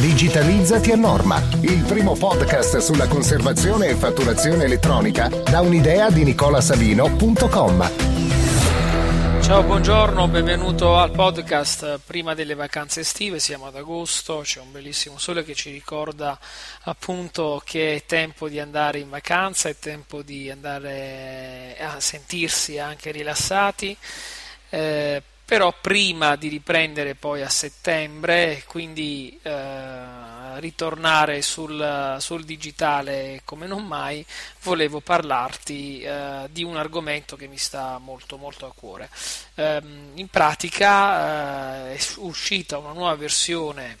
Digitalizzati a norma, il primo podcast sulla conservazione e fatturazione elettronica da un'idea di nicolasavino.com. Ciao, buongiorno, benvenuto al podcast prima delle vacanze estive, siamo ad agosto, c'è un bellissimo sole che ci ricorda appunto che è tempo di andare in vacanza, è tempo di andare a sentirsi anche rilassati. Eh, però prima di riprendere poi a settembre, quindi eh, ritornare sul, sul, digitale come non mai, volevo parlarti eh, di un argomento che mi sta molto molto a cuore. Eh, in pratica eh, è uscita una nuova versione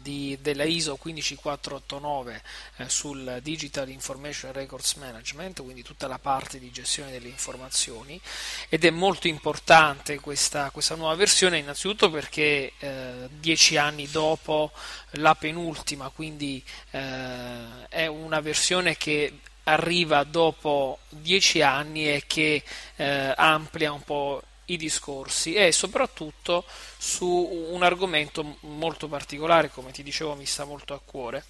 di, della ISO 15489 eh, sul Digital Information Records Management, quindi tutta la parte di gestione delle informazioni. Ed è molto importante questa, questa nuova versione innanzitutto perché eh, dieci anni dopo la penultima, quindi eh, è una versione che arriva dopo dieci anni e che eh, amplia un po' i discorsi e soprattutto su un argomento molto particolare, come ti dicevo mi sta molto a cuore,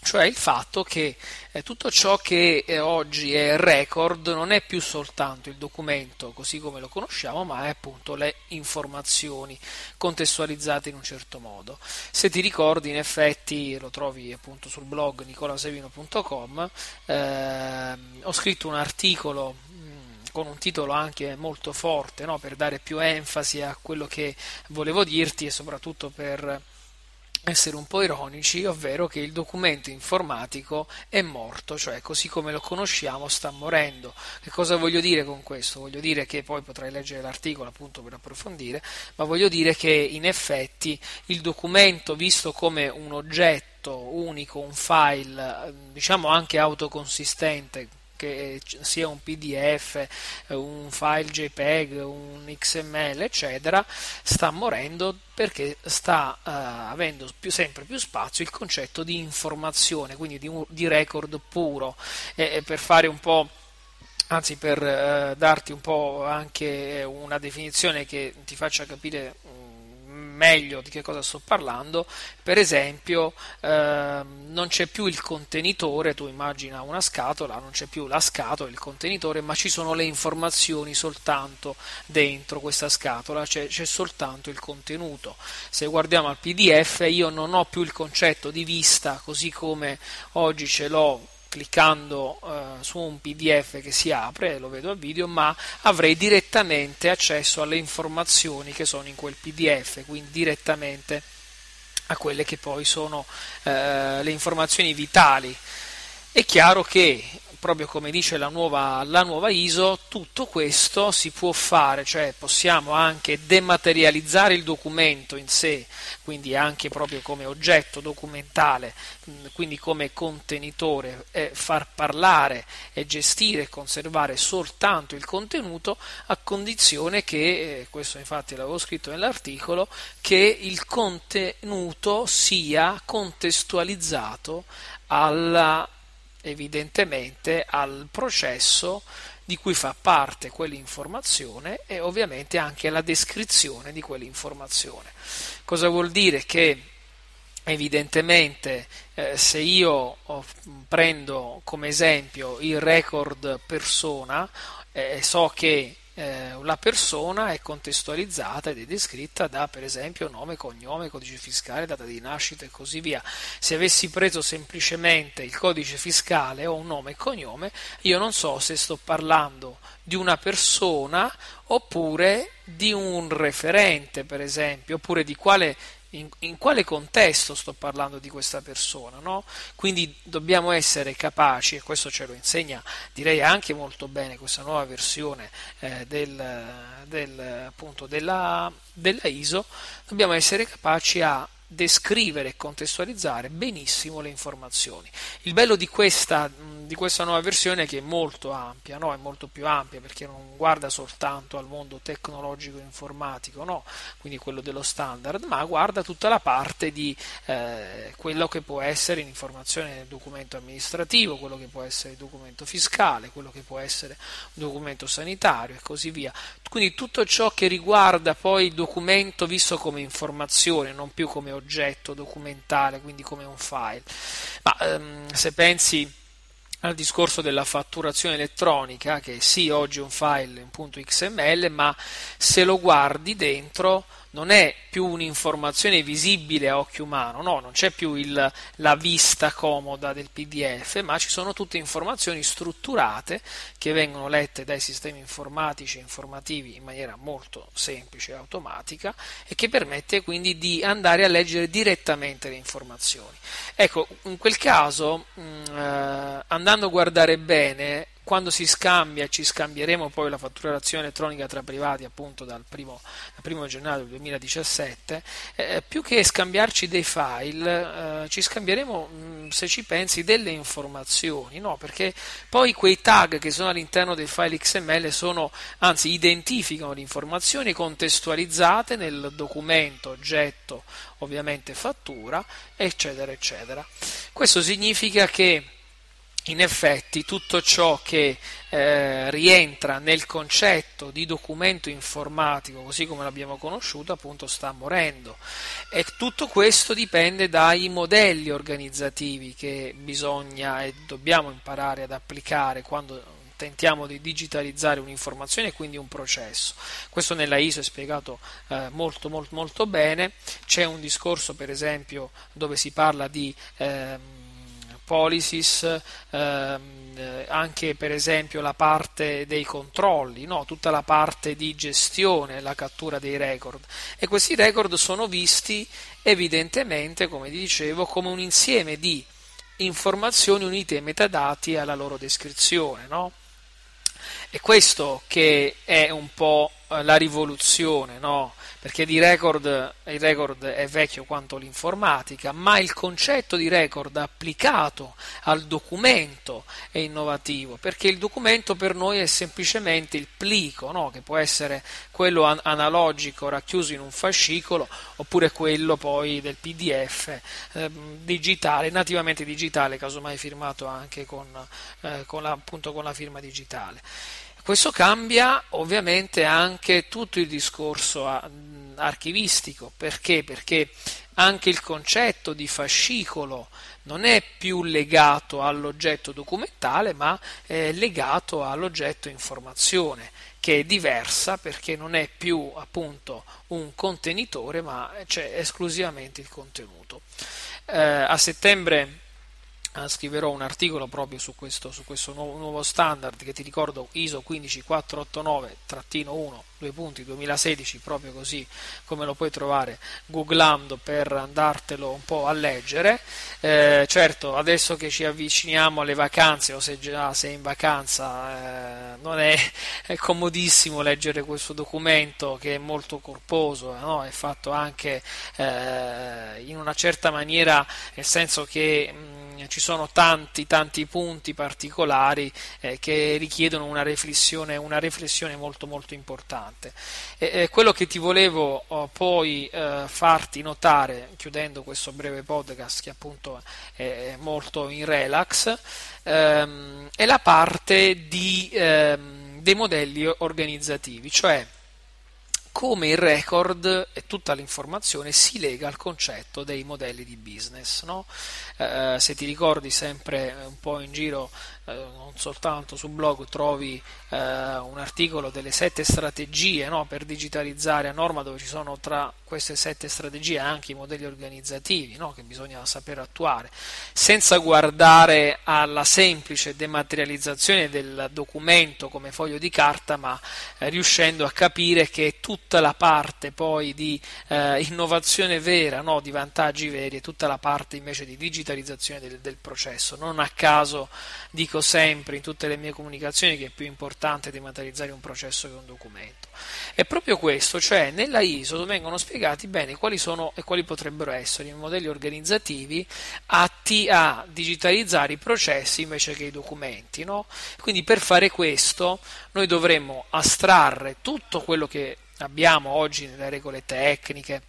cioè il fatto che eh, tutto ciò che eh, oggi è record non è più soltanto il documento così come lo conosciamo, ma è appunto le informazioni contestualizzate in un certo modo. Se ti ricordi, in effetti, lo trovi appunto sul blog nicolasevino.com, eh, ho scritto un articolo con un titolo anche molto forte no? per dare più enfasi a quello che volevo dirti e soprattutto per essere un po' ironici, ovvero che il documento informatico è morto, cioè così come lo conosciamo sta morendo. Che cosa voglio dire con questo? Voglio dire che poi potrai leggere l'articolo appunto per approfondire, ma voglio dire che in effetti il documento visto come un oggetto unico, un file, diciamo anche autoconsistente, che sia un PDF, un file JPEG, un XML, eccetera, sta morendo perché sta uh, avendo più, sempre più spazio il concetto di informazione, quindi di, un, di record puro. E, e per fare un po' anzi per uh, darti un po' anche una definizione che ti faccia capire meglio di che cosa sto parlando, per esempio ehm, non c'è più il contenitore, tu immagina una scatola, non c'è più la scatola, il contenitore, ma ci sono le informazioni soltanto dentro questa scatola, c'è, c'è soltanto il contenuto. Se guardiamo al PDF io non ho più il concetto di vista così come oggi ce l'ho cliccando eh, su un PDF che si apre, lo vedo a video, ma avrei direttamente accesso alle informazioni che sono in quel PDF, quindi direttamente a quelle che poi sono eh, le informazioni vitali. È chiaro che proprio come dice la nuova, la nuova, ISO, tutto questo si può fare, cioè possiamo anche dematerializzare il documento in sé, quindi anche proprio come oggetto documentale, quindi come contenitore, e far parlare e gestire e conservare soltanto il contenuto a condizione che, eh, questo infatti l'avevo scritto nell'articolo, che il contenuto sia contestualizzato alla evidentemente al processo di cui fa parte quell'informazione e ovviamente anche alla descrizione di quell'informazione. Cosa vuol dire? Che evidentemente eh, se io oh, prendo come esempio il record persona e eh, so che eh, la persona è contestualizzata ed è descritta da per esempio nome, cognome, codice fiscale, data di nascita e così via. Se avessi preso semplicemente il codice fiscale o un nome e cognome, io non so se sto parlando di una persona oppure di un referente, per esempio, oppure di quale in, in, quale contesto sto parlando di questa persona, no? Quindi dobbiamo essere capaci, e questo ce lo insegna direi anche molto bene questa nuova versione eh, del, del, appunto, della, della ISO, dobbiamo essere capaci a descrivere e contestualizzare benissimo le informazioni. Il bello di questa, di questa nuova versione che è molto ampia, no? è molto più ampia perché non guarda soltanto al mondo tecnologico e informatico, no? quindi quello dello standard, ma guarda tutta la parte di eh, quello che può essere l'informazione nel documento amministrativo, quello che può essere il documento fiscale, quello che può essere un documento sanitario e così via. Quindi tutto ciò che riguarda poi il documento visto come informazione, non più come oggetto documentale, quindi come un file. Ma ehm, se pensi al discorso della fatturazione elettronica, che sì, oggi è un file in punto XML, ma se lo guardi dentro non è più un'informazione visibile a occhio umano, no, non c'è più il, la vista comoda del PDF, ma ci sono tutte informazioni strutturate che vengono lette dai sistemi informatici e informativi in maniera molto semplice e automatica e che permette quindi di andare a leggere direttamente le informazioni. Ecco, in quel caso, mh, mm, eh, andando a guardare bene, quando si scambia, ci scambieremo poi la fatturazione elettronica tra privati appunto dal primo, dal primo gennaio 2017, eh, più che scambiarci dei file, eh, ci scambieremo, mh, mm, se ci pensi, delle informazioni, no? perché poi quei tag che sono all'interno dei file XML sono, anzi identificano le informazioni contestualizzate nel documento, oggetto, ovviamente fattura, eccetera, eccetera. Questo significa che in effetti tutto ciò che eh, rientra nel concetto di documento informatico, così come l'abbiamo conosciuto, appunto sta morendo. E tutto questo dipende dai modelli organizzativi che bisogna e dobbiamo imparare ad applicare quando tentiamo di digitalizzare un'informazione e quindi un processo. Questo nella ISO è spiegato eh, molto, molto, molto bene. C'è un discorso, per esempio, dove si parla di eh, policies, ehm, eh, anche per esempio la parte dei controlli, no? tutta la parte di gestione, la cattura dei record. E questi record sono visti evidentemente, come dicevo, come un insieme di informazioni unite ai metadati alla loro descrizione. No? È questo che è un po' la rivoluzione, no? Perché di record, il record è vecchio quanto l'informatica, ma il concetto di record applicato al documento è innovativo, perché il documento per noi è semplicemente il plico, no? che può essere quello an- analogico racchiuso in un fascicolo, oppure quello poi del PDF eh, digitale, nativamente digitale, casomai firmato anche con, eh, con, la, con la firma digitale. Questo cambia ovviamente anche tutto il discorso archivistico, perché? Perché anche il concetto di fascicolo non è più legato all'oggetto documentale, ma è legato all'oggetto informazione, che è diversa perché non è più appunto un contenitore, ma c'è esclusivamente il contenuto. Eh, a settembre eh, scriverò un articolo proprio su questo, su questo nuovo, nuovo, standard che ti ricordo ISO 15489-1 due punti 2016 proprio così come lo puoi trovare googlando per andartelo un po' a leggere eh, certo adesso che ci avviciniamo alle vacanze o se già sei in vacanza eh, non è, è, comodissimo leggere questo documento che è molto corposo eh, no? è fatto anche eh, in una certa maniera nel senso che mh, ci sono tanti tanti punti particolari eh, che richiedono una riflessione, una riflessione molto molto importante. E, e quello che ti volevo oh, poi eh, farti notare, chiudendo questo breve podcast che appunto è molto in relax, ehm, è la parte di, ehm, dei modelli organizzativi, cioè come il record e tutta l'informazione si lega al concetto dei modelli di business. No? Eh, se ti ricordi sempre un po' in giro eh, non soltanto sul blog trovi eh, un articolo delle sette strategie no, per digitalizzare a norma dove ci sono tra queste sette strategie anche i modelli organizzativi no, che bisogna saper attuare senza guardare alla semplice dematerializzazione del documento come foglio di carta ma eh, riuscendo a capire che tutta la parte poi di eh, innovazione vera no, di vantaggi veri e tutta la parte invece di digitalizzazione del, del processo non a caso dico sempre in tutte le mie comunicazioni che è più importante dematerializzare un processo che un documento. È proprio questo, cioè nella ISO vengono spiegati bene quali sono e quali potrebbero essere i modelli organizzativi atti a digitalizzare i processi invece che i documenti. No? Quindi per fare questo noi dovremmo astrarre tutto quello che abbiamo oggi nelle regole tecniche,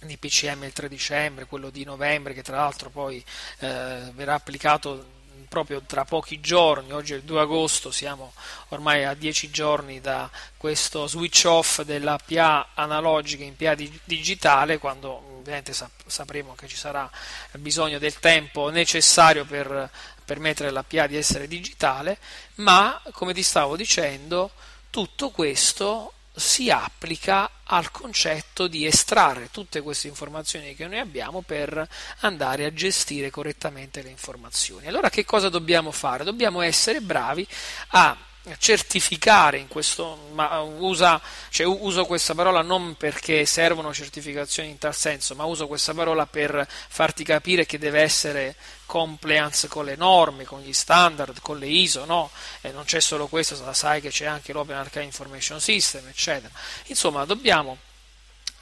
di PCM il 3 dicembre, quello di novembre che tra l'altro poi eh, verrà applicato proprio tra pochi giorni, oggi è il 2 agosto, siamo ormai a 10 giorni da questo switch off della PA analogica in PA digitale, quando ovviamente sapremo che ci sarà bisogno del tempo necessario per permettere alla PA di essere digitale, ma come ti stavo dicendo, tutto questo si applica al concetto di estrarre tutte queste informazioni che noi abbiamo per andare a gestire correttamente le informazioni. Allora che cosa dobbiamo fare? Dobbiamo essere bravi a certificare in questo, ma usa, cioè, uso questa parola non perché servono certificazioni in tal senso, ma uso questa parola per farti capire che deve essere compliance con le norme, con gli standard, con le ISO, no? E non c'è solo questo, sai che c'è anche l'Open Archive Information System, eccetera. Insomma, dobbiamo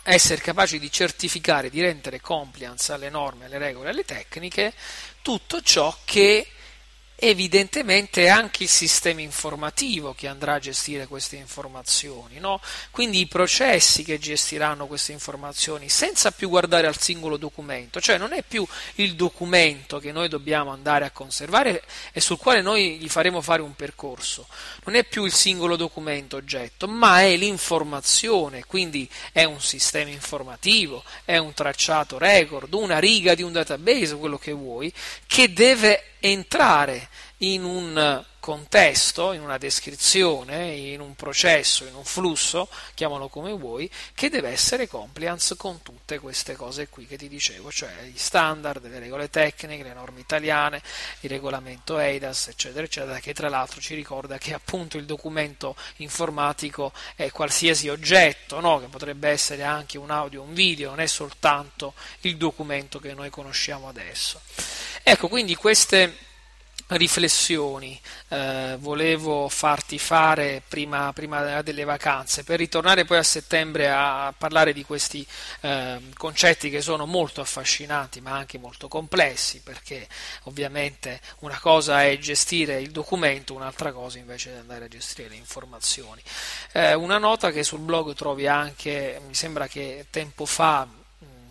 essere capaci di certificare, di rendere compliance alle norme, alle regole, alle tecniche, tutto ciò che evidentemente anche il sistema informativo che andrà a gestire queste informazioni, no? quindi i processi che gestiranno queste informazioni senza più guardare al singolo documento, cioè non è più il documento che noi dobbiamo andare a conservare e sul quale noi gli faremo fare un percorso, non è più il singolo documento oggetto, ma è l'informazione, quindi è un sistema informativo, è un tracciato record, una riga di un database, quello che vuoi, che deve entrare in un contesto, in una descrizione, in un processo, in un flusso, chiamalo come vuoi, che deve essere compliance con tutte queste cose qui che ti dicevo, cioè gli standard, le regole tecniche, le norme italiane, il regolamento EIDAS, eccetera, eccetera, che tra l'altro ci ricorda che appunto il documento informatico è qualsiasi oggetto, no? che potrebbe essere anche un audio, un video, non è soltanto il documento che noi conosciamo adesso. Ecco, quindi queste riflessioni. Eh, volevo farti fare prima, prima, delle vacanze per ritornare poi a settembre a parlare di questi eh, concetti che sono molto affascinanti ma anche molto complessi perché ovviamente una cosa è gestire il documento un'altra cosa invece è andare a gestire le informazioni. Eh, una nota che sul blog trovi anche mi sembra che tempo fa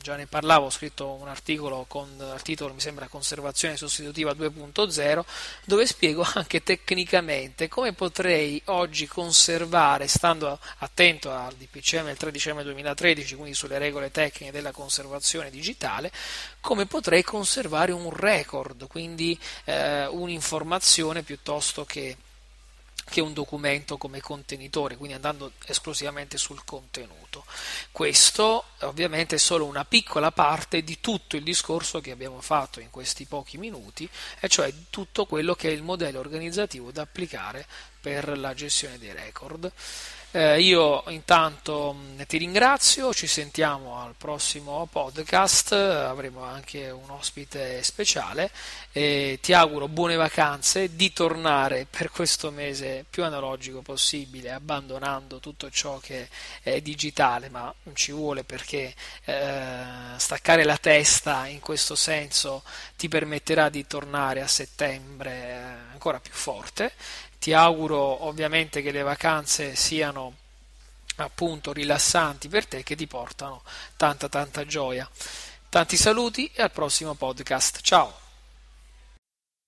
già ne parlavo, ho scritto un articolo con il titolo, mi sembra, Conservazione sostitutiva 2.0, dove spiego anche tecnicamente come potrei oggi conservare, stando attento al DPCM del 3 dicembre 2013, quindi sulle regole tecniche della conservazione digitale, come potrei conservare un record, quindi eh, un'informazione piuttosto che che un documento come contenitore, quindi andando esclusivamente sul contenuto. Questo ovviamente è solo una piccola parte di tutto il discorso che abbiamo fatto in questi pochi minuti, e cioè tutto quello che è il modello organizzativo da applicare per la gestione dei record. Eh, io intanto mh, ti ringrazio, ci sentiamo al prossimo podcast, avremo anche un ospite speciale e ti auguro buone vacanze, di tornare per questo mese più analogico possibile, abbandonando tutto ciò che è digitale, ma non ci vuole perché eh, staccare la testa in questo senso ti permetterà di tornare a settembre eh, ancora più forte ti auguro ovviamente che le vacanze siano appunto rilassanti per te che ti portano tanta tanta gioia. Tanti saluti e al prossimo podcast. Ciao!